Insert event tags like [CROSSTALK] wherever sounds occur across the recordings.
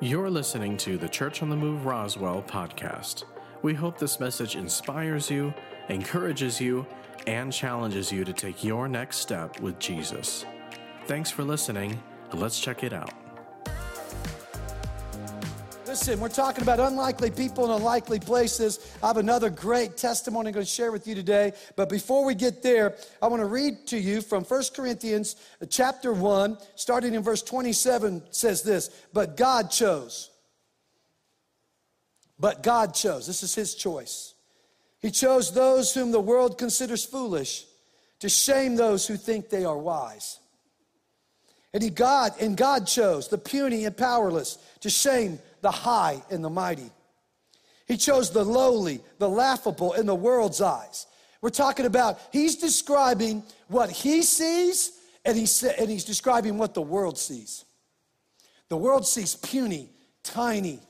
You're listening to the Church on the Move Roswell podcast. We hope this message inspires you, encourages you, and challenges you to take your next step with Jesus. Thanks for listening. Let's check it out. Listen, we're talking about unlikely people in unlikely places. I have another great testimony I'm going to share with you today. But before we get there, I want to read to you from 1 Corinthians chapter 1, starting in verse 27, says this But God chose. But God chose. This is his choice. He chose those whom the world considers foolish to shame those who think they are wise. And he God and God chose the puny and powerless to shame the high and the mighty. He chose the lowly, the laughable in the world's eyes. We're talking about, he's describing what he sees, and, he and he's describing what the world sees. The world sees puny, tiny,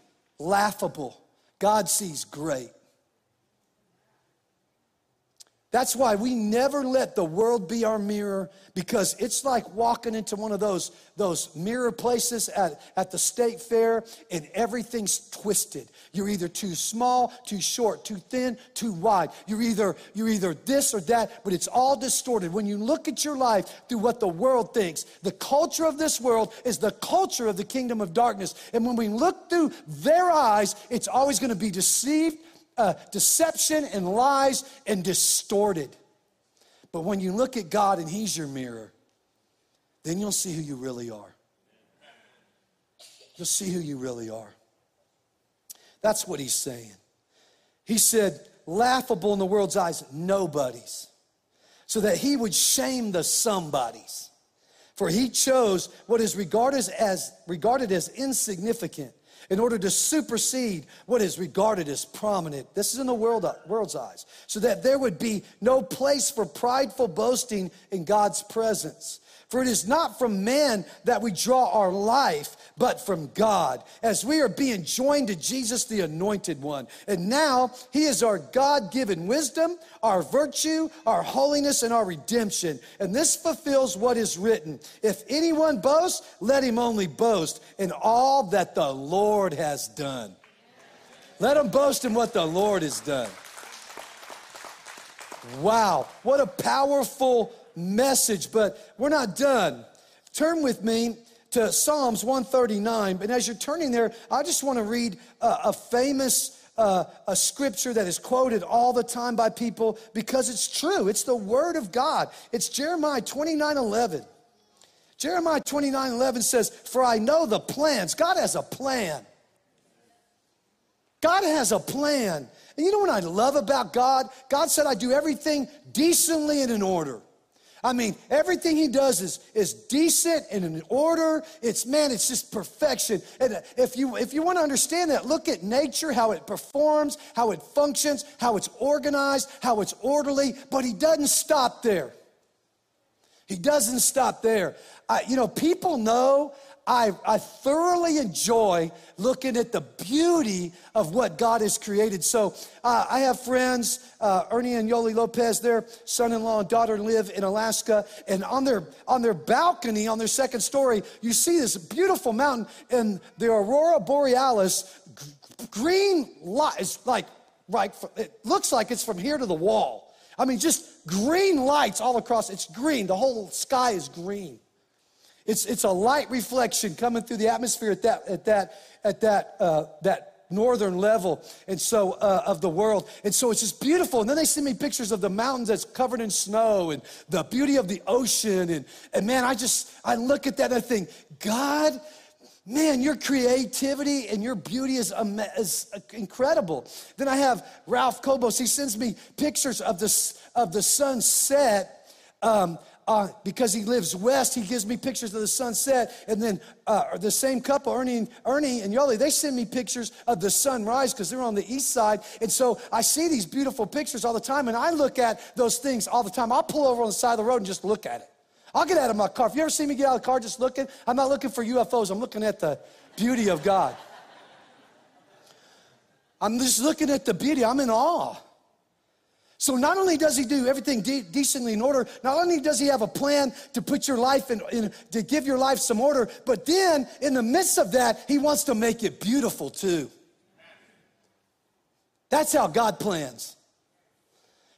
laughable. God sees great. That's why we never let the world be our mirror because it's like walking into one of those, those mirror places at, at the state fair and everything's twisted. You're either too small, too short, too thin, too wide. You're either, you're either this or that, but it's all distorted. When you look at your life through what the world thinks, the culture of this world is the culture of the kingdom of darkness. And when we look through their eyes, it's always going to be deceived uh, deception and lies and distorted. But when you look at God and He's your mirror, then you'll see who you really are. You'll see who you really are. That's what He's saying. He said, laughable in the world's eyes, nobodies, so that He would shame the somebodies. For He chose what is regarded as, regarded as insignificant in order to supersede what is regarded as prominent. This is in the world, world's eyes. So that there would be no place for prideful boasting in God's presence. For it is not from man that we draw our life, but from God, as we are being joined to Jesus, the anointed one. And now he is our God given wisdom, our virtue, our holiness, and our redemption. And this fulfills what is written If anyone boasts, let him only boast in all that the Lord has done. Let him boast in what the Lord has done. Wow, what a powerful message, but we're not done. Turn with me to Psalms 139. And as you're turning there, I just want to read a, a famous uh, a scripture that is quoted all the time by people because it's true. It's the word of God. It's Jeremiah 29 11. Jeremiah 29 11 says, For I know the plans. God has a plan. God has a plan. And you know what I love about God? God said, I do everything decently and in order. I mean, everything he does is, is decent and in order. It's, man, it's just perfection. And uh, if you, if you want to understand that, look at nature, how it performs, how it functions, how it's organized, how it's orderly. But he doesn't stop there. He doesn't stop there. I, you know, people know I, I thoroughly enjoy looking at the beauty of what God has created. So uh, I have friends, uh, Ernie and Yoli Lopez, their son-in-law and daughter live in Alaska, and on their on their balcony, on their second story, you see this beautiful mountain, and the aurora borealis, g- green light. It's like right. It looks like it's from here to the wall. I mean, just green lights all across. It's green. The whole sky is green. It's, it's a light reflection coming through the atmosphere at that, at that, at that, uh, that northern level and so uh, of the world. And so it's just beautiful. And then they send me pictures of the mountains that's covered in snow and the beauty of the ocean. And, and man i just i look at that and i think god man your creativity and your beauty is, is incredible. Then i have ralph kobos. He sends me pictures of the, of the sunset um, uh, because he lives west, he gives me pictures of the sunset. And then uh, the same couple, Ernie, Ernie and Yoli, they send me pictures of the sunrise because they're on the east side. And so I see these beautiful pictures all the time, and I look at those things all the time. I'll pull over on the side of the road and just look at it. I'll get out of my car. If you ever see me get out of the car just looking, I'm not looking for UFOs, I'm looking at the beauty of God. I'm just looking at the beauty, I'm in awe. So not only does he do everything de- decently in order, not only does he have a plan to put your life in, in, to give your life some order, but then in the midst of that, he wants to make it beautiful too. That's how God plans.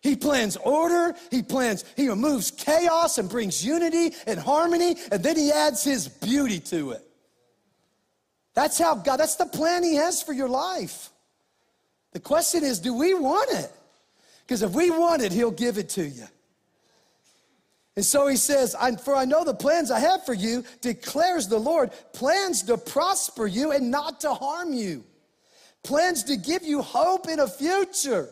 He plans order, he plans, he removes chaos and brings unity and harmony, and then he adds his beauty to it. That's how God, that's the plan he has for your life. The question is, do we want it? Because if we want it, He'll give it to you. And so he says, For I know the plans I have for you, declares the Lord, plans to prosper you and not to harm you, plans to give you hope in a future.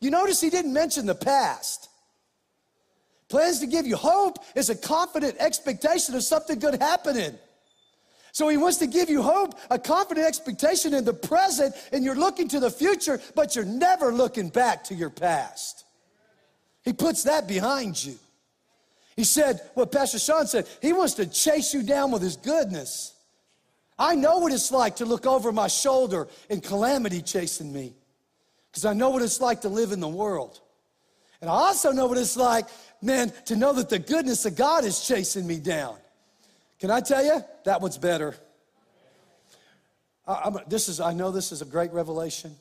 You notice he didn't mention the past. Plans to give you hope is a confident expectation of something good happening. So he wants to give you hope, a confident expectation in the present, and you're looking to the future, but you're never looking back to your past. He puts that behind you. He said, what Pastor Sean said, he wants to chase you down with his goodness. I know what it's like to look over my shoulder and calamity chasing me because I know what it's like to live in the world. And I also know what it's like, man, to know that the goodness of God is chasing me down. Can I tell you? That one's better. I, this is, I know this is a great revelation.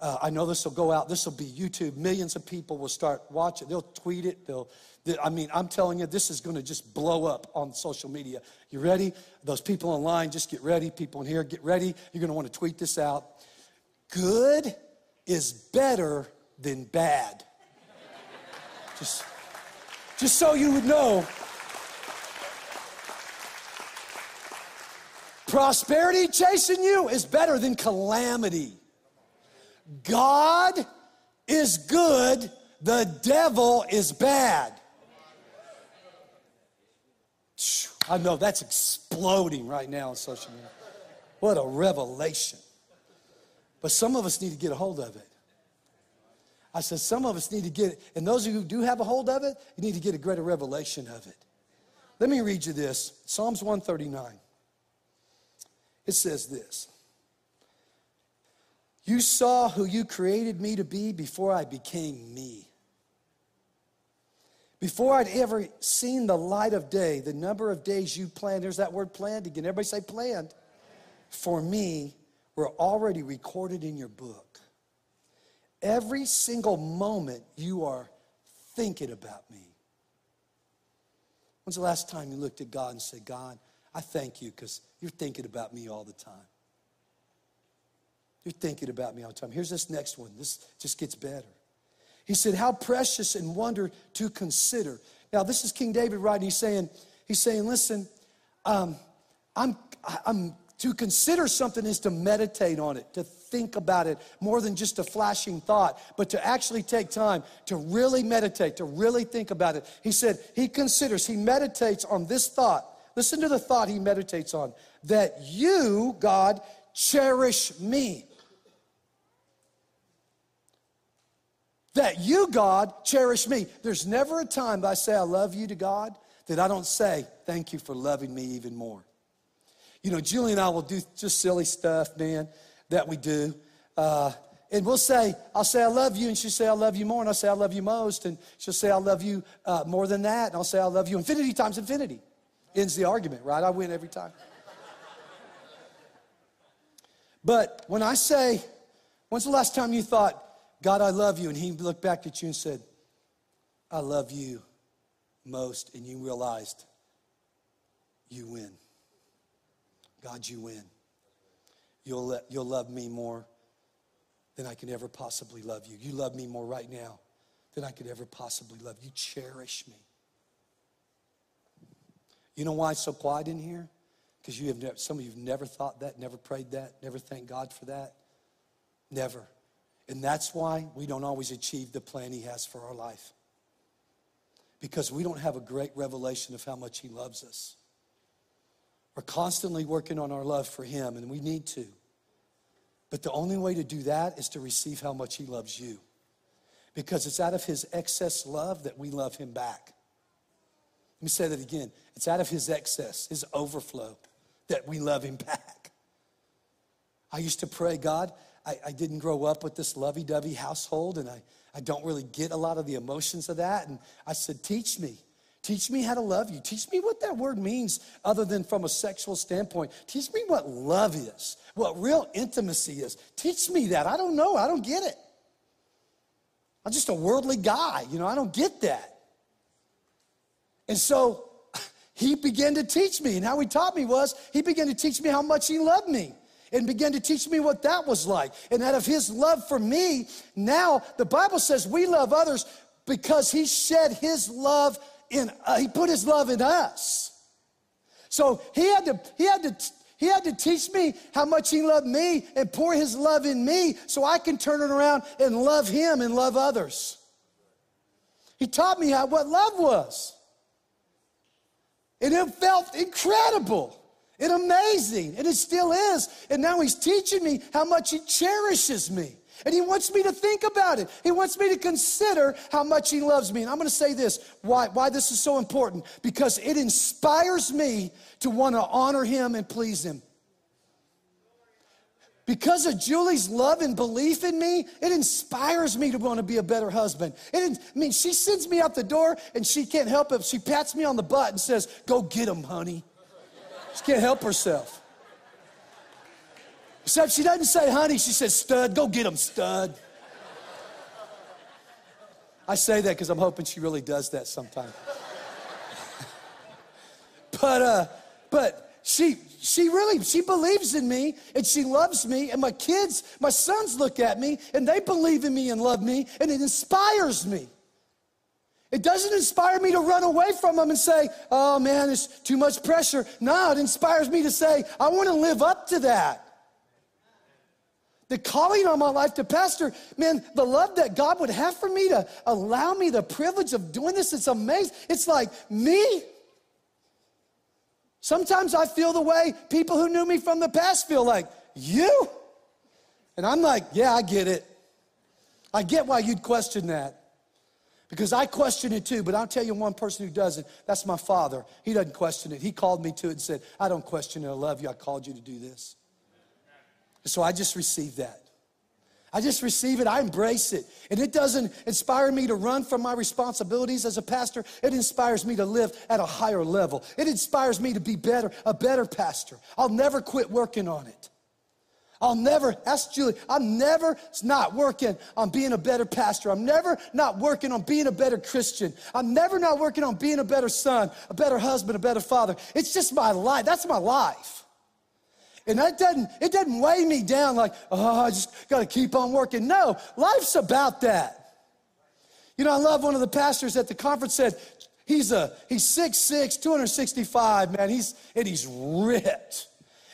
Uh, I know this will go out. This will be YouTube. Millions of people will start watching. They'll tweet it. They'll. They, I mean, I'm telling you, this is going to just blow up on social media. You ready? Those people online, just get ready. People in here, get ready. You're going to want to tweet this out. Good is better than bad. just, just so you would know. Prosperity chasing you is better than calamity. God is good, the devil is bad. I know that's exploding right now on social media. What a revelation. But some of us need to get a hold of it. I said, some of us need to get it. And those of you who do have a hold of it, you need to get a greater revelation of it. Let me read you this Psalms 139. It says this You saw who you created me to be before I became me. Before I'd ever seen the light of day, the number of days you planned, there's that word planned again. Everybody say planned. For me, were already recorded in your book. Every single moment you are thinking about me. When's the last time you looked at God and said, God, I thank you because you're thinking about me all the time. You're thinking about me all the time. Here's this next one. This just gets better. He said, How precious and wonder to consider. Now, this is King David writing. He's saying, he's saying, listen, um, I'm, I'm to consider something is to meditate on it, to think about it more than just a flashing thought, but to actually take time to really meditate, to really think about it. He said he considers, he meditates on this thought Listen to the thought he meditates on that you, God, cherish me. That you, God, cherish me. There's never a time that I say I love you to God that I don't say, thank you for loving me even more. You know, Julie and I will do just silly stuff, man, that we do. Uh, and we'll say, I'll say, I love you. And she'll say, I love you more. And I'll say, I love you most. And she'll say, I love you uh, more than that. And I'll say, I love you infinity times infinity. Ends the argument, right? I win every time. But when I say, when's the last time you thought, God, I love you? And he looked back at you and said, I love you most. And you realized you win. God, you win. You'll, let, you'll love me more than I can ever possibly love you. You love me more right now than I could ever possibly love you. Cherish me. You know why it's so quiet in here? Because you have some of you have never thought that, never prayed that, never thanked God for that. Never. And that's why we don't always achieve the plan He has for our life. Because we don't have a great revelation of how much He loves us. We're constantly working on our love for Him, and we need to. But the only way to do that is to receive how much He loves you. Because it's out of His excess love that we love Him back. Let me say that again. It's out of his excess, his overflow, that we love him back. I used to pray, God, I, I didn't grow up with this lovey dovey household, and I, I don't really get a lot of the emotions of that. And I said, Teach me. Teach me how to love you. Teach me what that word means other than from a sexual standpoint. Teach me what love is, what real intimacy is. Teach me that. I don't know. I don't get it. I'm just a worldly guy. You know, I don't get that. And so he began to teach me. And how he taught me was he began to teach me how much he loved me and began to teach me what that was like. And out of his love for me, now the Bible says we love others because he shed his love in, uh, he put his love in us. So he had to, he had to, he had to teach me how much he loved me and pour his love in me so I can turn it around and love him and love others. He taught me how, what love was. And it felt incredible and amazing, and it still is. And now he's teaching me how much he cherishes me. And he wants me to think about it. He wants me to consider how much he loves me. And I'm going to say this why, why this is so important because it inspires me to want to honor him and please him. Because of Julie's love and belief in me, it inspires me to want to be a better husband. It, I mean, she sends me out the door and she can't help it. She pats me on the butt and says, Go get him, honey. She can't help herself. Except she doesn't say honey, she says stud. Go get him, stud. I say that because I'm hoping she really does that sometime. [LAUGHS] but uh, but she she really she believes in me and she loves me and my kids my sons look at me and they believe in me and love me and it inspires me it doesn't inspire me to run away from them and say oh man it's too much pressure no it inspires me to say i want to live up to that the calling on my life to pastor, man, the love that God would have for me to allow me the privilege of doing this, it's amazing. It's like me. Sometimes I feel the way people who knew me from the past feel like, you? And I'm like, yeah, I get it. I get why you'd question that. Because I question it too, but I'll tell you one person who doesn't. That's my father. He doesn't question it. He called me to it and said, I don't question it. I love you. I called you to do this. So I just receive that. I just receive it. I embrace it. And it doesn't inspire me to run from my responsibilities as a pastor. It inspires me to live at a higher level. It inspires me to be better, a better pastor. I'll never quit working on it. I'll never, ask Julie, I'm never not working on being a better pastor. I'm never not working on being a better Christian. I'm never not working on being a better son, a better husband, a better father. It's just my life. That's my life. And that doesn't, it doesn't weigh me down like, oh, I just got to keep on working. No, life's about that. You know, I love one of the pastors at the conference said, he's a, he's 6'6", 265, man. He's, and he's ripped.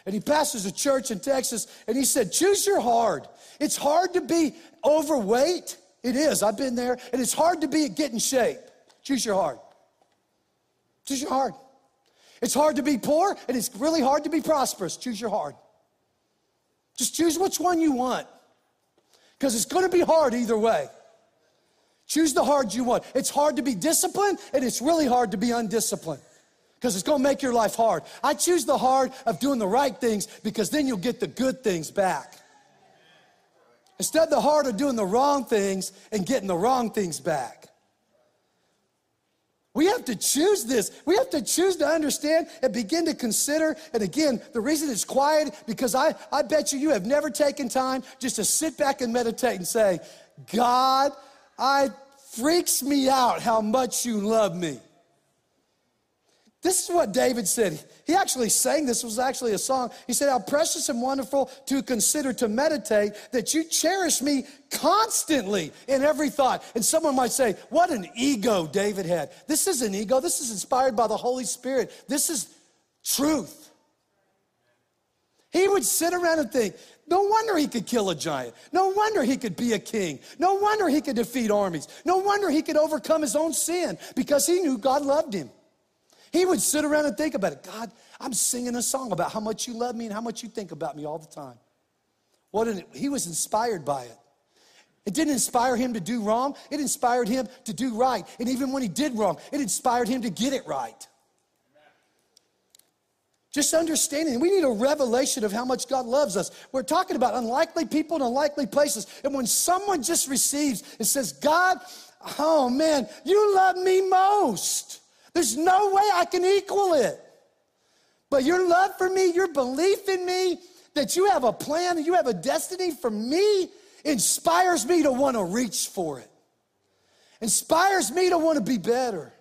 And he pastors a church in Texas, and he said, choose your hard. It's hard to be overweight. It is. I've been there. And it's hard to be get in shape. Choose your hard. Choose your hard. It's hard to be poor and it's really hard to be prosperous. Choose your hard. Just choose which one you want because it's going to be hard either way. Choose the hard you want. It's hard to be disciplined and it's really hard to be undisciplined because it's going to make your life hard. I choose the hard of doing the right things because then you'll get the good things back. Instead, the hard of doing the wrong things and getting the wrong things back. We have to choose this. We have to choose to understand and begin to consider. And again, the reason it's quiet, because I, I bet you you have never taken time just to sit back and meditate and say, God, I freaks me out how much you love me. This is what David said. He actually sang this, was actually a song. He said, How precious and wonderful to consider, to meditate, that you cherish me constantly in every thought. And someone might say, What an ego David had. This is an ego. This is inspired by the Holy Spirit. This is truth. He would sit around and think, no wonder he could kill a giant. No wonder he could be a king. No wonder he could defeat armies. No wonder he could overcome his own sin because he knew God loved him. He would sit around and think about it. God, I'm singing a song about how much you love me and how much you think about me all the time. What an, he was inspired by it. It didn't inspire him to do wrong, it inspired him to do right. And even when he did wrong, it inspired him to get it right. Just understanding. We need a revelation of how much God loves us. We're talking about unlikely people in unlikely places. And when someone just receives and says, God, oh man, you love me most. There's no way I can equal it. But your love for me, your belief in me, that you have a plan, you have a destiny for me, inspires me to want to reach for it. Inspires me to want to be better.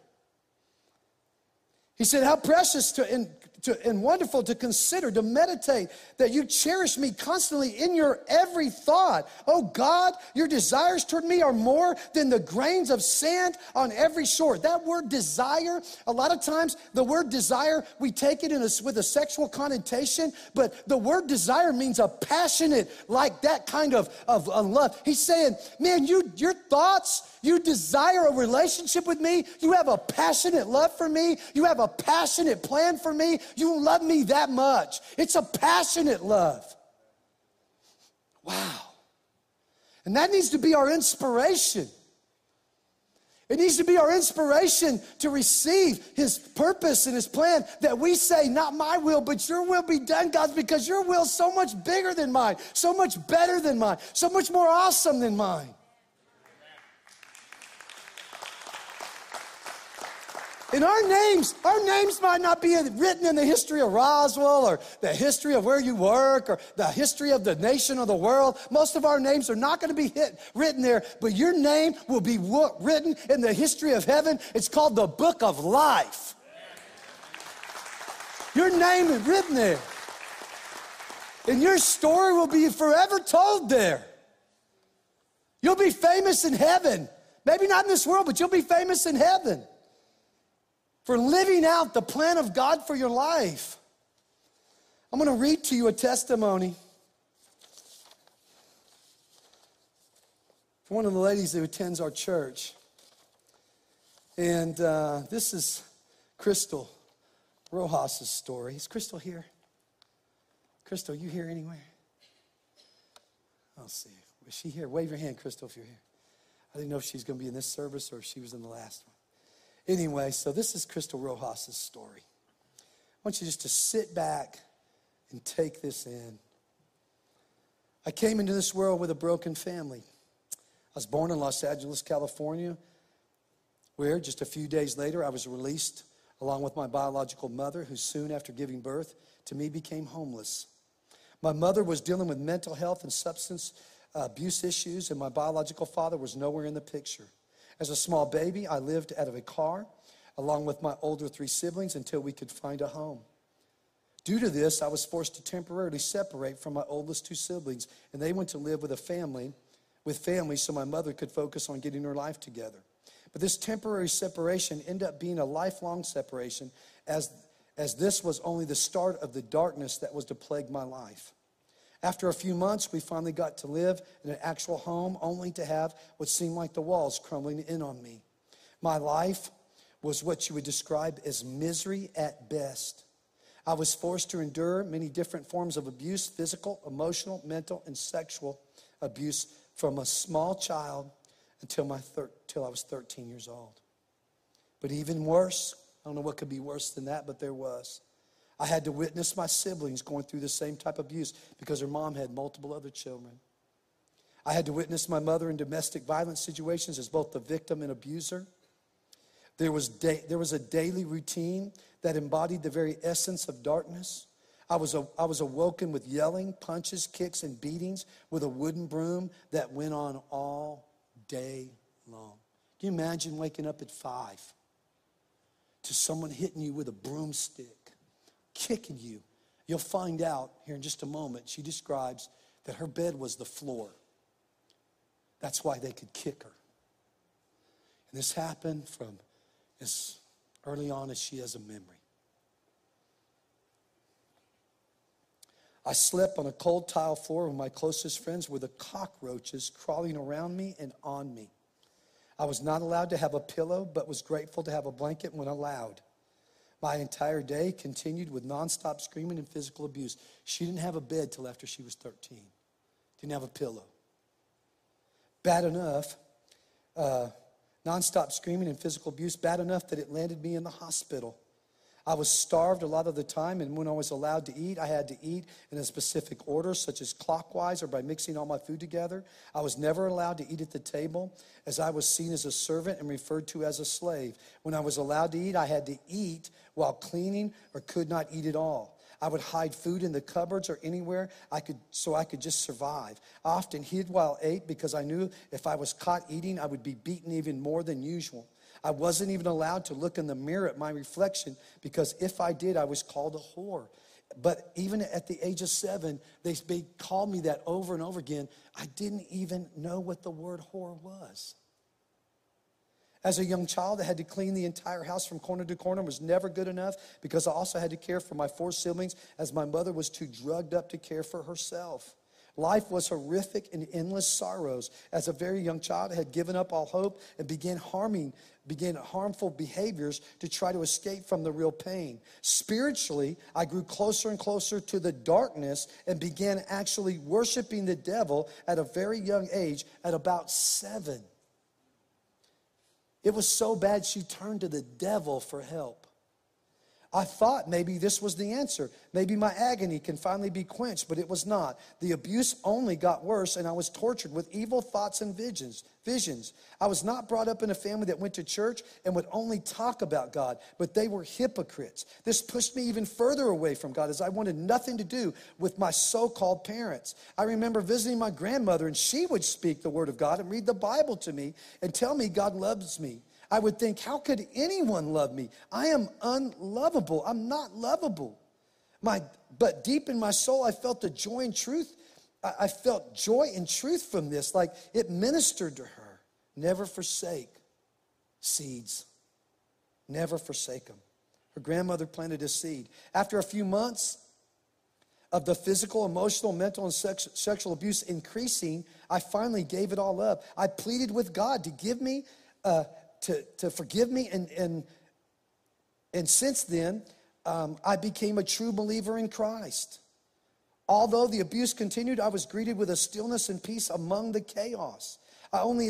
He said, How precious to, in, to, and wonderful to consider, to meditate, that you cherish me constantly in your every thought. Oh God, your desires toward me are more than the grains of sand on every shore. That word desire, a lot of times the word desire, we take it in a, with a sexual connotation, but the word desire means a passionate, like that kind of, of, of love. He's saying, man, you, your thoughts, you desire a relationship with me. You have a passionate love for me. You have a passionate plan for me. You love me that much. It's a passionate love. Wow. And that needs to be our inspiration. It needs to be our inspiration to receive His purpose and His plan that we say, Not my will, but your will be done, God, because your will's so much bigger than mine, so much better than mine, so much more awesome than mine. And our names, our names might not be written in the history of Roswell or the history of where you work or the history of the nation or the world. Most of our names are not going to be hit, written there, but your name will be written in the history of heaven. It's called the book of life. Your name is written there. And your story will be forever told there. You'll be famous in heaven. Maybe not in this world, but you'll be famous in heaven for living out the plan of God for your life. I'm going to read to you a testimony for one of the ladies who attends our church. And uh, this is Crystal Rojas' story. Is Crystal here? Crystal, you here anywhere? I'll see. Is she here? Wave your hand, Crystal, if you're here. I didn't know if she's going to be in this service or if she was in the last one. Anyway, so this is Crystal Rojas' story. I want you just to sit back and take this in. I came into this world with a broken family. I was born in Los Angeles, California, where just a few days later I was released along with my biological mother, who soon after giving birth to me became homeless. My mother was dealing with mental health and substance uh, abuse issues, and my biological father was nowhere in the picture. As a small baby, I lived out of a car along with my older three siblings until we could find a home. Due to this, I was forced to temporarily separate from my oldest two siblings, and they went to live with a family, with family, so my mother could focus on getting her life together. But this temporary separation ended up being a lifelong separation, as, as this was only the start of the darkness that was to plague my life. After a few months, we finally got to live in an actual home, only to have what seemed like the walls crumbling in on me. My life was what you would describe as misery at best. I was forced to endure many different forms of abuse physical, emotional, mental, and sexual abuse from a small child until, my thir- until I was 13 years old. But even worse, I don't know what could be worse than that, but there was. I had to witness my siblings going through the same type of abuse because her mom had multiple other children. I had to witness my mother in domestic violence situations as both the victim and abuser. There was, da- there was a daily routine that embodied the very essence of darkness. I was, a, I was awoken with yelling, punches, kicks, and beatings with a wooden broom that went on all day long. Can you imagine waking up at five to someone hitting you with a broomstick? Kicking you. You'll find out here in just a moment. She describes that her bed was the floor. That's why they could kick her. And this happened from as early on as she has a memory. I slept on a cold tile floor with my closest friends with the cockroaches crawling around me and on me. I was not allowed to have a pillow, but was grateful to have a blanket when allowed. My entire day continued with nonstop screaming and physical abuse. She didn't have a bed till after she was 13, didn't have a pillow. Bad enough, uh, nonstop screaming and physical abuse, bad enough that it landed me in the hospital. I was starved a lot of the time, and when I was allowed to eat, I had to eat in a specific order, such as clockwise or by mixing all my food together. I was never allowed to eat at the table, as I was seen as a servant and referred to as a slave. When I was allowed to eat, I had to eat while cleaning or could not eat at all. I would hide food in the cupboards or anywhere I could so I could just survive. I often hid while ate because I knew if I was caught eating, I would be beaten even more than usual. I wasn't even allowed to look in the mirror at my reflection because if I did, I was called a whore. But even at the age of seven, they, they called me that over and over again. I didn't even know what the word whore was. As a young child, I had to clean the entire house from corner to corner. It was never good enough because I also had to care for my four siblings as my mother was too drugged up to care for herself. Life was horrific and endless sorrows. As a very young child, I had given up all hope and began harming, began harmful behaviors to try to escape from the real pain. Spiritually, I grew closer and closer to the darkness and began actually worshiping the devil at a very young age, at about seven. It was so bad she turned to the devil for help. I thought maybe this was the answer. Maybe my agony can finally be quenched, but it was not. The abuse only got worse, and I was tortured with evil thoughts and visions. Visions. I was not brought up in a family that went to church and would only talk about God, but they were hypocrites. This pushed me even further away from God as I wanted nothing to do with my so called parents. I remember visiting my grandmother, and she would speak the Word of God and read the Bible to me and tell me God loves me. I would think, how could anyone love me? I am unlovable. I'm not lovable. My, but deep in my soul, I felt the joy and truth. I, I felt joy and truth from this, like it ministered to her. Never forsake seeds. Never forsake them. Her grandmother planted a seed. After a few months of the physical, emotional, mental, and sex, sexual abuse increasing, I finally gave it all up. I pleaded with God to give me uh, to, to forgive me. And, and, and since then, um, I became a true believer in Christ. Although the abuse continued, I was greeted with a stillness and peace among the chaos. I only,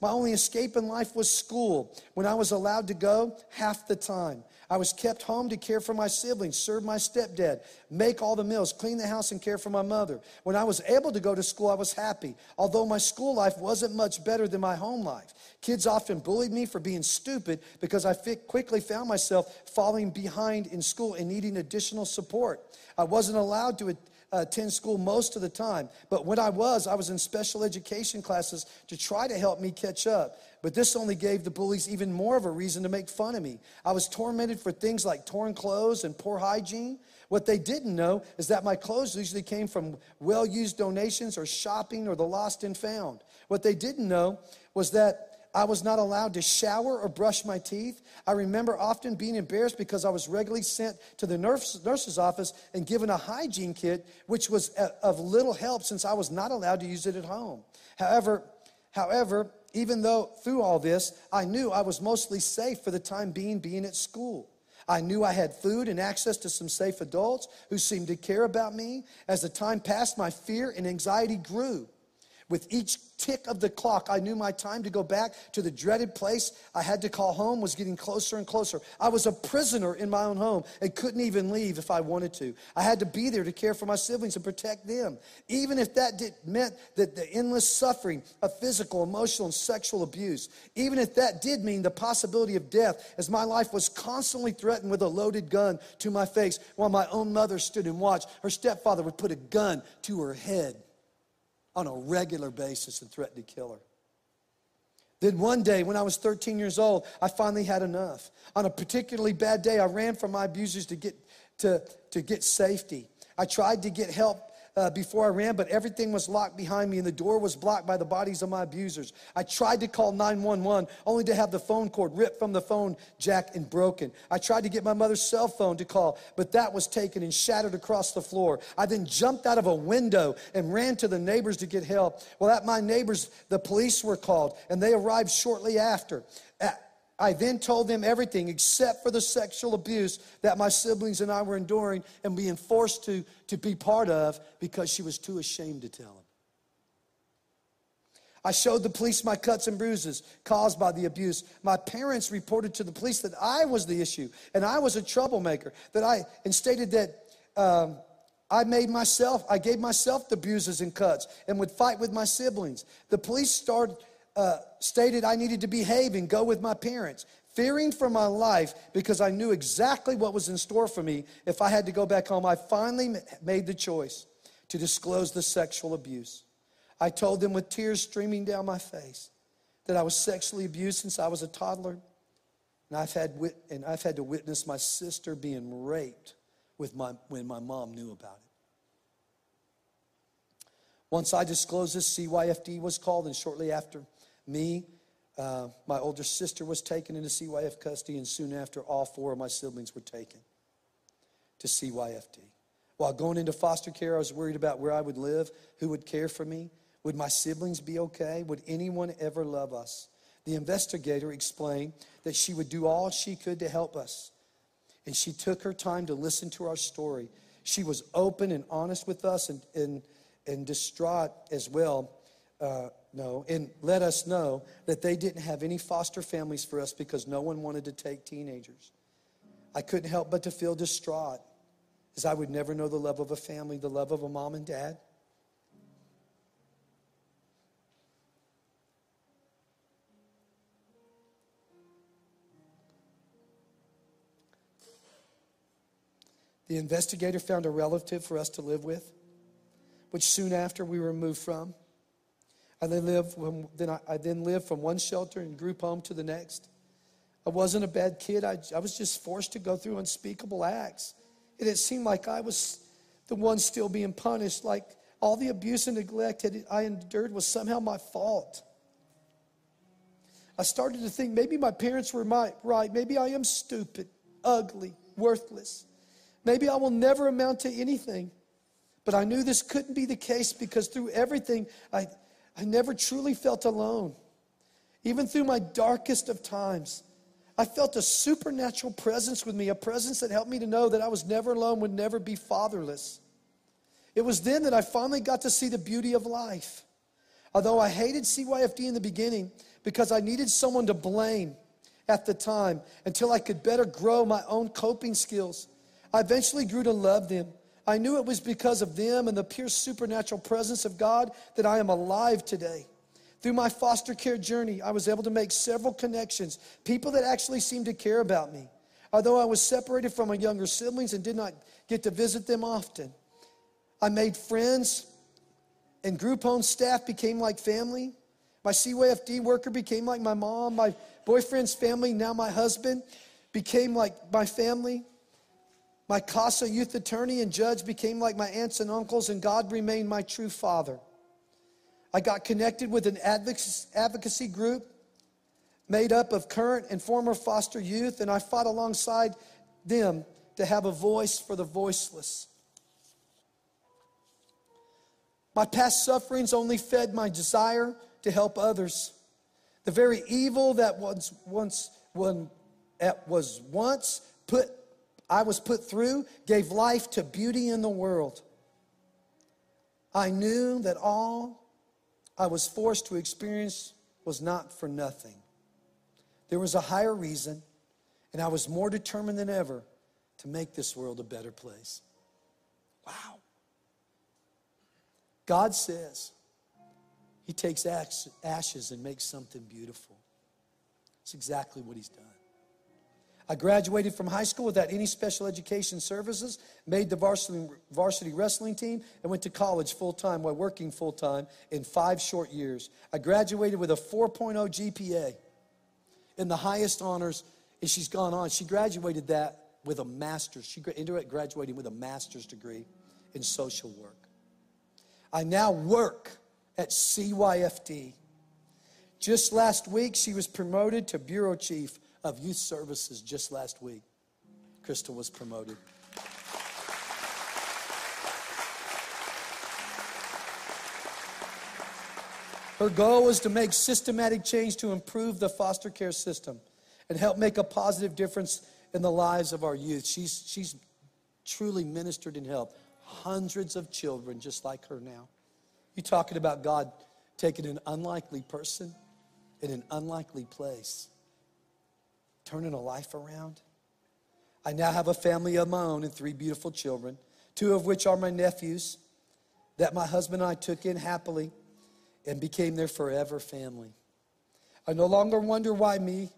my only escape in life was school, when I was allowed to go half the time. I was kept home to care for my siblings, serve my stepdad, make all the meals, clean the house, and care for my mother. When I was able to go to school, I was happy, although my school life wasn't much better than my home life. Kids often bullied me for being stupid because I quickly found myself falling behind in school and needing additional support. I wasn't allowed to Uh, attend school most of the time, but when I was, I was in special education classes to try to help me catch up. But this only gave the bullies even more of a reason to make fun of me. I was tormented for things like torn clothes and poor hygiene. What they didn't know is that my clothes usually came from well used donations or shopping or the lost and found. What they didn't know was that I was not allowed to shower or brush my teeth. I remember often being embarrassed because I was regularly sent to the nurse, nurse's office and given a hygiene kit, which was uh, of little help since I was not allowed to use it at home. However, however, even though through all this, I knew I was mostly safe for the time being being at school. I knew I had food and access to some safe adults who seemed to care about me. As the time passed, my fear and anxiety grew. With each tick of the clock, I knew my time to go back to the dreaded place I had to call home was getting closer and closer. I was a prisoner in my own home and couldn't even leave if I wanted to. I had to be there to care for my siblings and protect them, even if that did, meant that the endless suffering of physical, emotional, and sexual abuse, even if that did mean the possibility of death, as my life was constantly threatened with a loaded gun to my face while my own mother stood and watched. Her stepfather would put a gun to her head on a regular basis and threatened to kill her. Then one day, when I was 13 years old, I finally had enough. On a particularly bad day, I ran from my abusers to get, to, to get safety. I tried to get help uh, before I ran, but everything was locked behind me and the door was blocked by the bodies of my abusers. I tried to call 911 only to have the phone cord ripped from the phone jack and broken. I tried to get my mother's cell phone to call, but that was taken and shattered across the floor. I then jumped out of a window and ran to the neighbors to get help. Well, at my neighbors, the police were called and they arrived shortly after. At, I then told them everything except for the sexual abuse that my siblings and I were enduring and being forced to, to be part of because she was too ashamed to tell them. I showed the police my cuts and bruises caused by the abuse. My parents reported to the police that I was the issue and I was a troublemaker. That I and stated that um, I made myself, I gave myself the bruises and cuts and would fight with my siblings. The police started, uh, stated I needed to behave and go with my parents, fearing for my life because I knew exactly what was in store for me if I had to go back home. I finally made the choice to disclose the sexual abuse. I told them with tears streaming down my face that I was sexually abused since I was a toddler. And I've had, wit- and I've had to witness my sister being raped with my, when my mom knew about it. Once I disclosed this, CYFD was called, and shortly after me, uh, my older sister was taken into CYF custody, and soon after, all four of my siblings were taken to CYFD. While going into foster care, I was worried about where I would live, who would care for me, would my siblings be okay? Would anyone ever love us? The investigator explained that she would do all she could to help us. And she took her time to listen to our story. She was open and honest with us and, and, and distraught as well. Uh, no, and let us know that they didn't have any foster families for us because no one wanted to take teenagers. I couldn't help but to feel distraught as I would never know the love of a family, the love of a mom and dad. The investigator found a relative for us to live with, which soon after we were moved from. I then lived, from, then I, I then lived from one shelter and group home to the next. I wasn't a bad kid. I, I was just forced to go through unspeakable acts. And it seemed like I was the one still being punished, like all the abuse and neglect that I endured was somehow my fault. I started to think maybe my parents were my, right. Maybe I am stupid, ugly, worthless. Maybe I will never amount to anything. But I knew this couldn't be the case because through everything, I, I never truly felt alone. Even through my darkest of times, I felt a supernatural presence with me, a presence that helped me to know that I was never alone, would never be fatherless. It was then that I finally got to see the beauty of life. Although I hated CYFD in the beginning because I needed someone to blame at the time until I could better grow my own coping skills I eventually grew to love them. I knew it was because of them and the pure supernatural presence of God that I am alive today. Through my foster care journey, I was able to make several connections, people that actually seemed to care about me. Although I was separated from my younger siblings and did not get to visit them often, I made friends, and group home staff became like family. My CYFD worker became like my mom. My boyfriend's family, now my husband, became like my family. My CASA youth attorney and judge became like my aunts and uncles, and God remained my true father. I got connected with an advocacy group made up of current and former foster youth, and I fought alongside them to have a voice for the voiceless. My past sufferings only fed my desire to help others. The very evil that was once, was once put I was put through gave life to beauty in the world. I knew that all I was forced to experience was not for nothing. There was a higher reason, and I was more determined than ever to make this world a better place. Wow. God says He takes ashes and makes something beautiful. It's exactly what He's done. I graduated from high school without any special education services, made the varsity, varsity wrestling team, and went to college full time while working full time in five short years. I graduated with a 4.0 GPA in the highest honors, and she's gone on. She graduated that with a master's. She ended up graduating with a master's degree in social work. I now work at CYFD. Just last week, she was promoted to bureau chief of youth services just last week. Crystal was promoted. Her goal was to make systematic change to improve the foster care system and help make a positive difference in the lives of our youth. She's, she's truly ministered and helped hundreds of children just like her now. You talking about God taking an unlikely person in an unlikely place, turning a life around. I now have a family of my own and three beautiful children, two of which are my nephews that my husband and I took in happily and became their forever family. I no longer wonder why me.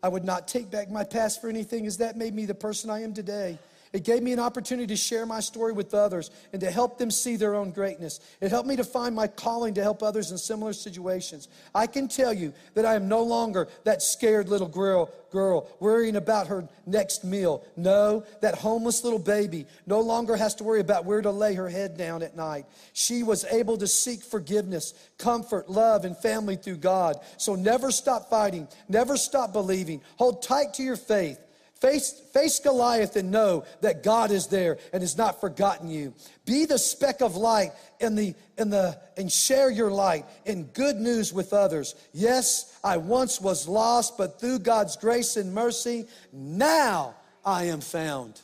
I would not take back my past for anything, as that made me the person I am today. It gave me an opportunity to share my story with others and to help them see their own greatness. It helped me to find my calling to help others in similar situations. I can tell you that I am no longer that scared little girl, girl worrying about her next meal. No, that homeless little baby no longer has to worry about where to lay her head down at night. She was able to seek forgiveness, comfort, love, and family through God. So never stop fighting, never stop believing. Hold tight to your faith. Face, face Goliath and know that God is there and has not forgotten you. Be the speck of light in the, in the, and share your light in good news with others. Yes, I once was lost, but through God's grace and mercy, now I am found.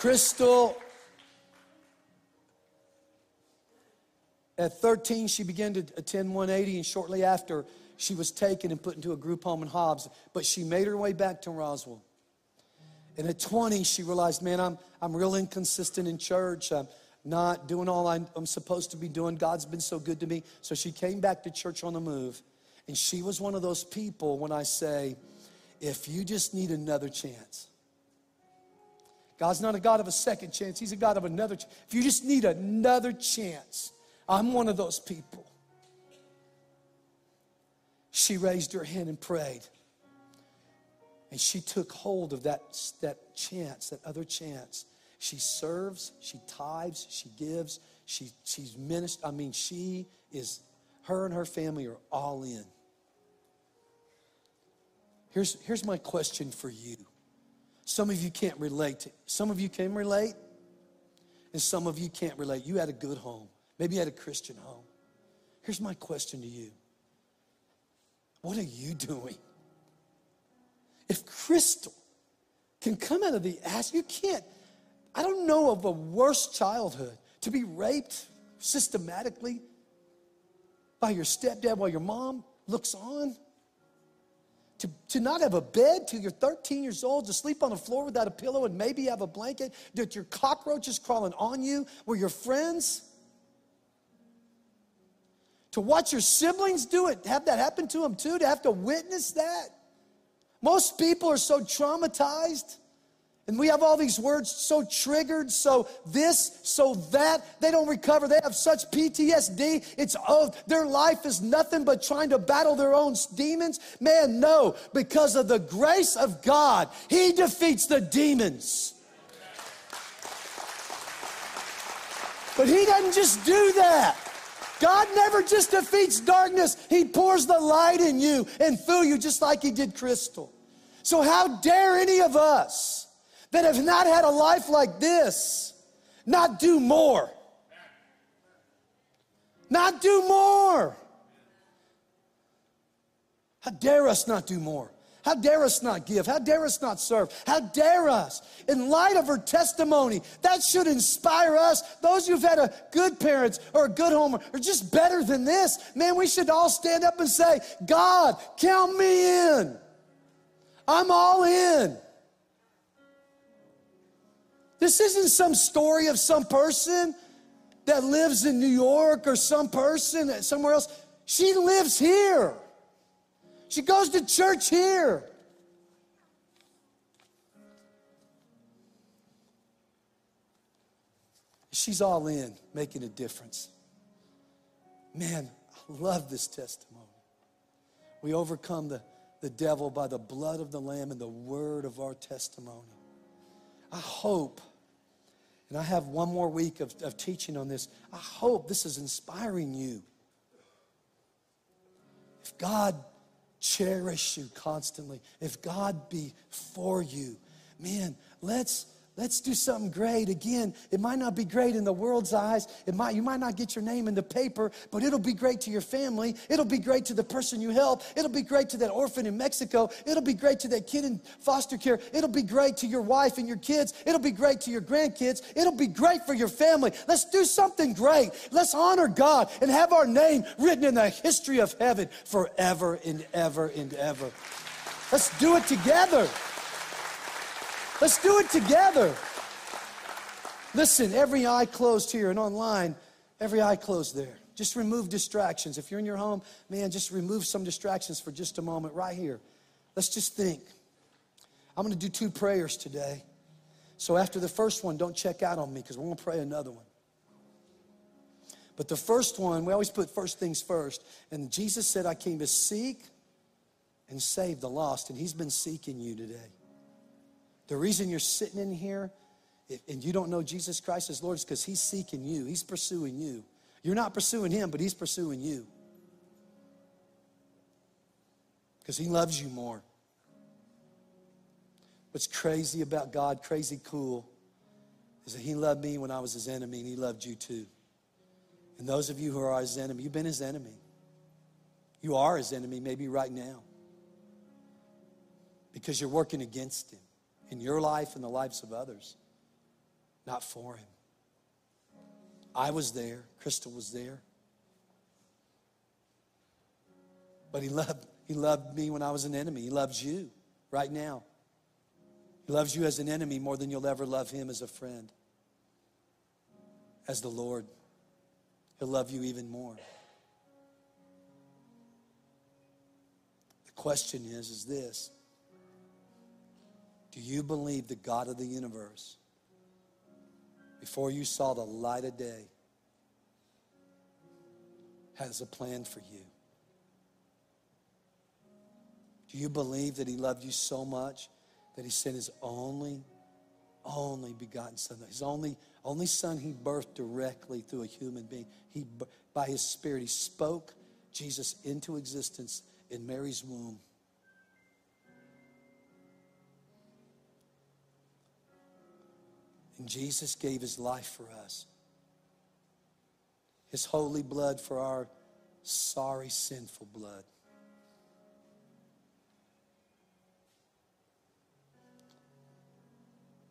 Crystal At 13, she began to attend 180, and shortly after, she was taken and put into a group home in Hobbs. But she made her way back to Roswell. And at 20, she realized, man, I'm, I'm real inconsistent in church. I'm not doing all I'm, I'm supposed to be doing. God's been so good to me. So she came back to church on the move. And she was one of those people when I say, if you just need another chance, God's not a God of a second chance, He's a God of another chance. If you just need another chance, I'm one of those people. She raised her hand and prayed. And she took hold of that, that chance, that other chance. She serves, she tithes, she gives, she, she's ministered. I mean, she is, her and her family are all in. Here's, here's my question for you. Some of you can't relate. To, some of you can relate, and some of you can't relate. You had a good home. Maybe at a Christian home. Here's my question to you What are you doing? If Crystal can come out of the ass, you can't. I don't know of a worse childhood to be raped systematically by your stepdad while your mom looks on. To, to not have a bed till you're 13 years old, to sleep on the floor without a pillow and maybe have a blanket, that your cockroaches crawling on you, where your friends to watch your siblings do it, have that happen to them too, to have to witness that. Most people are so traumatized. And we have all these words so triggered, so this, so that. They don't recover. They have such PTSD. It's oh, their life is nothing but trying to battle their own demons. Man, no, because of the grace of God, He defeats the demons. But He doesn't just do that. God never just defeats darkness, He pours the light in you and fill you just like He did Crystal. So, how dare any of us that have not had a life like this not do more? Not do more. How dare us not do more? How dare us not give? How dare us not serve? How dare us? In light of her testimony, that should inspire us. Those who've had a good parents or a good home or just better than this, man, we should all stand up and say, God, count me in. I'm all in. This isn't some story of some person that lives in New York or some person somewhere else. She lives here. She goes to church here. She's all in, making a difference. Man, I love this testimony. We overcome the, the devil by the blood of the Lamb and the word of our testimony. I hope, and I have one more week of, of teaching on this, I hope this is inspiring you. If God cherish you constantly, if God be for you, man, let's Let's do something great. Again, it might not be great in the world's eyes. It might, you might not get your name in the paper, but it'll be great to your family. It'll be great to the person you help. It'll be great to that orphan in Mexico. It'll be great to that kid in foster care. It'll be great to your wife and your kids. It'll be great to your grandkids. It'll be great for your family. Let's do something great. Let's honor God and have our name written in the history of heaven forever and ever and ever. Let's do it together. Let's do it together. Listen, every eye closed here and online, every eye closed there. Just remove distractions. If you're in your home, man, just remove some distractions for just a moment right here. Let's just think. I'm going to do two prayers today. So after the first one, don't check out on me because we're going to pray another one. But the first one, we always put first things first. And Jesus said, I came to seek and save the lost. And He's been seeking you today. The reason you're sitting in here and you don't know Jesus Christ as Lord is because He's seeking you, He's pursuing you. You're not pursuing Him, but He's pursuing you. Because He loves you more. What's crazy about God, crazy cool, is that He loved me when I was His enemy and He loved you too. And those of you who are His enemy, you've been His enemy. You are His enemy, maybe right now, because you're working against Him in your life and the lives of others, not for Him. I was there, Crystal was there. But He loved, he loved me when I was an enemy. He loves you right now. He loves you as an enemy more than you'll ever love Him as a friend. As the Lord, He'll love you even more. The question is, is this do you believe the God of the universe, before you saw the light of day, has a plan for you? Do you believe that He loved you so much that He sent His only, only begotten Son, His only, only Son He birthed directly through a human being? He, by His Spirit, He spoke Jesus into existence in Mary's womb. And Jesus gave his life for us. His holy blood for our sorry, sinful blood.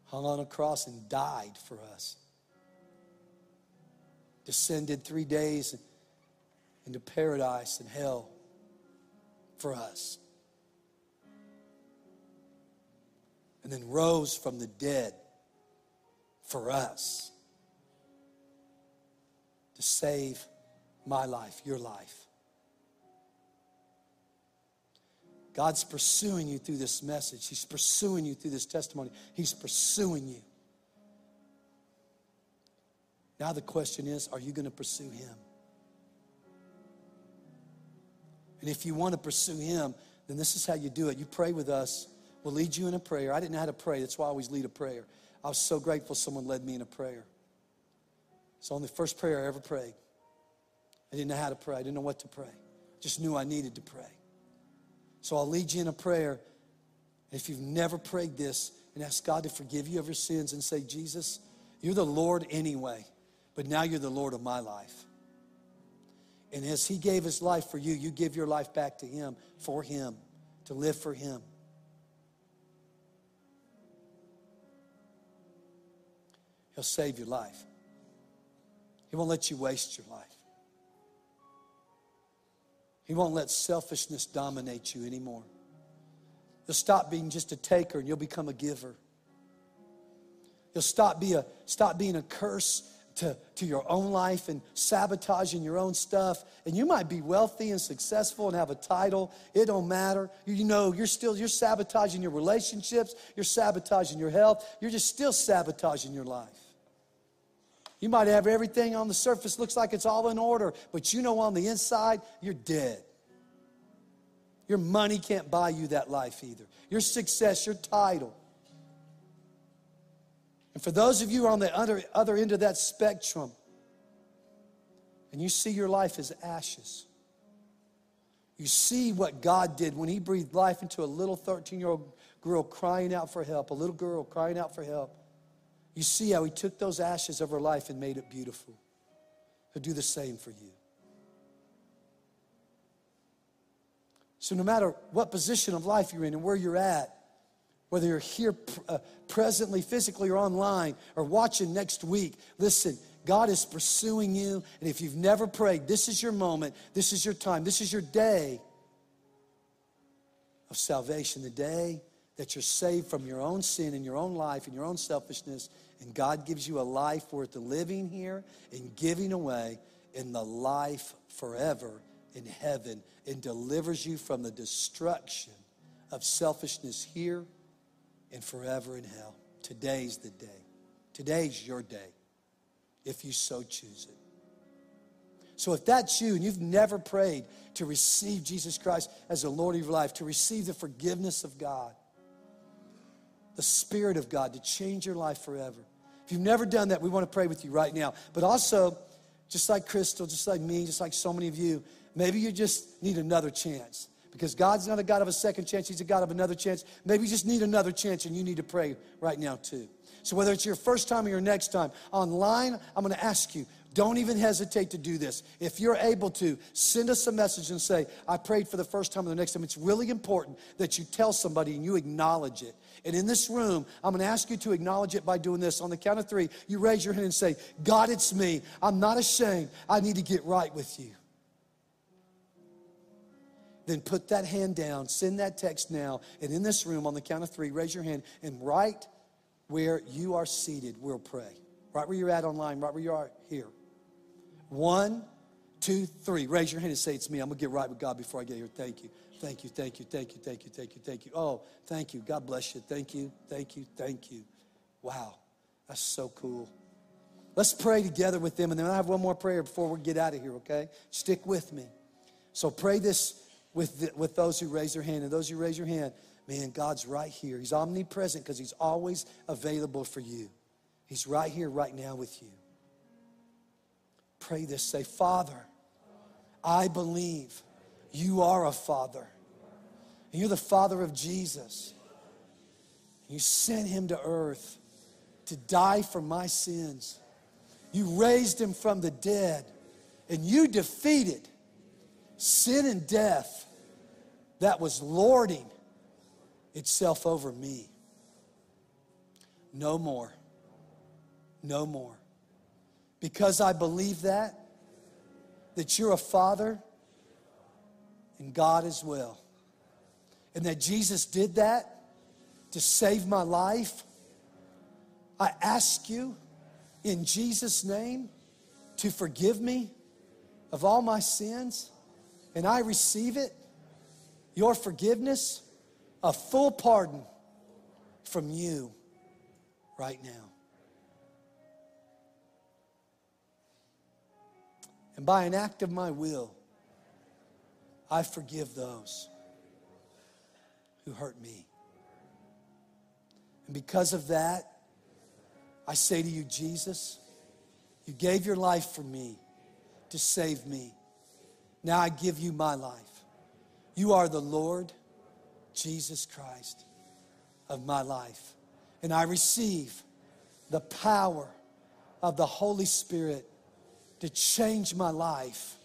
Hung on a cross and died for us. Descended three days into paradise and hell for us. And then rose from the dead for us to save my life, your life. God's pursuing you through this message. He's pursuing you through this testimony. He's pursuing you. Now, the question is are you going to pursue Him? And if you want to pursue Him, then this is how you do it. You pray with us. We'll lead you in a prayer. I didn't know how to pray, that's why I always lead a prayer. I was so grateful someone led me in a prayer. It's only the first prayer I ever prayed. I didn't know how to pray, I didn't know what to pray. I Just knew I needed to pray. So I'll lead you in a prayer. If you've never prayed this and ask God to forgive you of your sins and say, Jesus, you're the Lord anyway, but now you're the Lord of my life. And as He gave His life for you, you give your life back to Him for Him, to live for Him. He'll save your life. He won't let you waste your life. He won't let selfishness dominate you anymore. You'll stop being just a taker and you'll become a giver. You'll stop, be a, stop being a curse to, to your own life and sabotaging your own stuff. And you might be wealthy and successful and have a title. It don't matter. You, you know, you're still, you're sabotaging your relationships. You're sabotaging your health. You're just still sabotaging your life. You might have everything on the surface looks like it's all in order, but you know on the inside, you're dead. Your money can't buy you that life either. Your success, your title. And for those of you on the other, other end of that spectrum, and you see your life as ashes, you see what God did when He breathed life into a little 13 year old girl crying out for help, a little girl crying out for help. You see how he took those ashes of her life and made it beautiful. He'll do the same for you. So, no matter what position of life you're in and where you're at, whether you're here uh, presently, physically, or online, or watching next week, listen, God is pursuing you. And if you've never prayed, this is your moment, this is your time, this is your day of salvation, the day that you're saved from your own sin and your own life and your own selfishness. And God gives you a life worth living here and giving away in the life forever in heaven and delivers you from the destruction of selfishness here and forever in hell. Today's the day. Today's your day, if you so choose it. So if that's you and you've never prayed to receive Jesus Christ as the Lord of your life, to receive the forgiveness of God, the Spirit of God, to change your life forever. If you've never done that, we want to pray with you right now. But also, just like Crystal, just like me, just like so many of you, maybe you just need another chance. Because God's not a God of a second chance, He's a God of another chance. Maybe you just need another chance and you need to pray right now, too. So, whether it's your first time or your next time, online, I'm going to ask you, don't even hesitate to do this. If you're able to, send us a message and say, I prayed for the first time or the next time. It's really important that you tell somebody and you acknowledge it. And in this room, I'm going to ask you to acknowledge it by doing this. On the count of three, you raise your hand and say, God, it's me. I'm not ashamed. I need to get right with you. Then put that hand down, send that text now, and in this room, on the count of three, raise your hand and right where you are seated, we'll pray. Right where you're at online, right where you are here. One, two, three. Raise your hand and say, It's me. I'm going to get right with God before I get here. Thank you. Thank you. Thank you. Thank you. Thank you. Thank you. Thank you. Oh, thank you. God bless you. Thank you. Thank you. Thank you. Wow. That's so cool. Let's pray together with them. And then I have one more prayer before we get out of here, okay? Stick with me. So pray this with, the, with those who raise their hand. And those who raise your hand, man, God's right here. He's omnipresent because He's always available for you. He's right here, right now with you. Pray this. Say, Father, I believe you are a father. And you're the father of Jesus. You sent him to earth to die for my sins. You raised him from the dead. And you defeated sin and death that was lording itself over me. No more. No more. Because I believe that, that you're a father and God as well. And that Jesus did that to save my life. I ask you in Jesus' name to forgive me of all my sins, and I receive it, your forgiveness, a full pardon from you right now. And by an act of my will, I forgive those who hurt me. And because of that, I say to you, Jesus, you gave your life for me to save me. Now I give you my life. You are the Lord Jesus Christ of my life. And I receive the power of the Holy Spirit to change my life.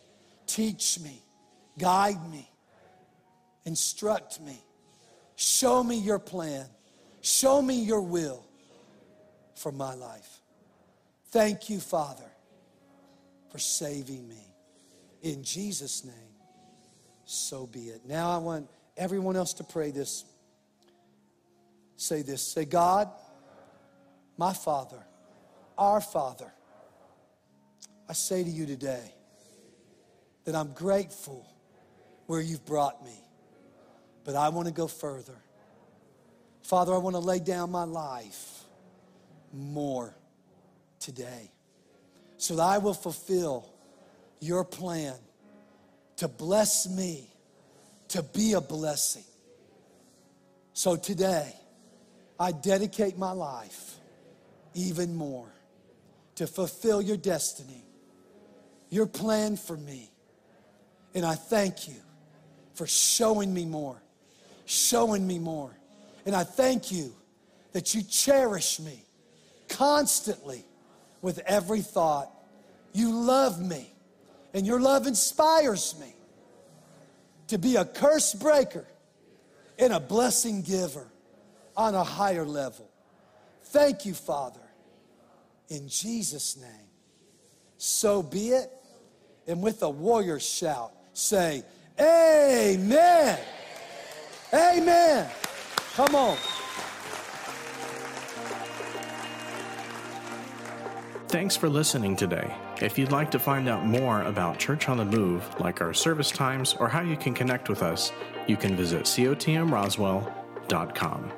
Teach me, guide me, instruct me, show me your plan, show me your will for my life. Thank you, Father, for saving me. In Jesus' name, so be it. Now I want everyone else to pray this. Say this. Say, God, my Father, our Father, I say to you today that I'm grateful where you've brought me, but I want to go further. Father, I want to lay down my life more today so that I will fulfill your plan to bless me, to be a blessing. So today, I dedicate my life even more to fulfill your destiny your plan for me. And I thank you for showing me more, showing me more. And I thank you that you cherish me constantly with every thought. You love me, and your love inspires me to be a curse breaker and a blessing giver on a higher level. Thank you, Father. In Jesus' name. So be it. And with a warrior shout, say, Amen. Amen. Come on. Thanks for listening today. If you'd like to find out more about Church on the Move, like our service times or how you can connect with us, you can visit cotmroswell.com.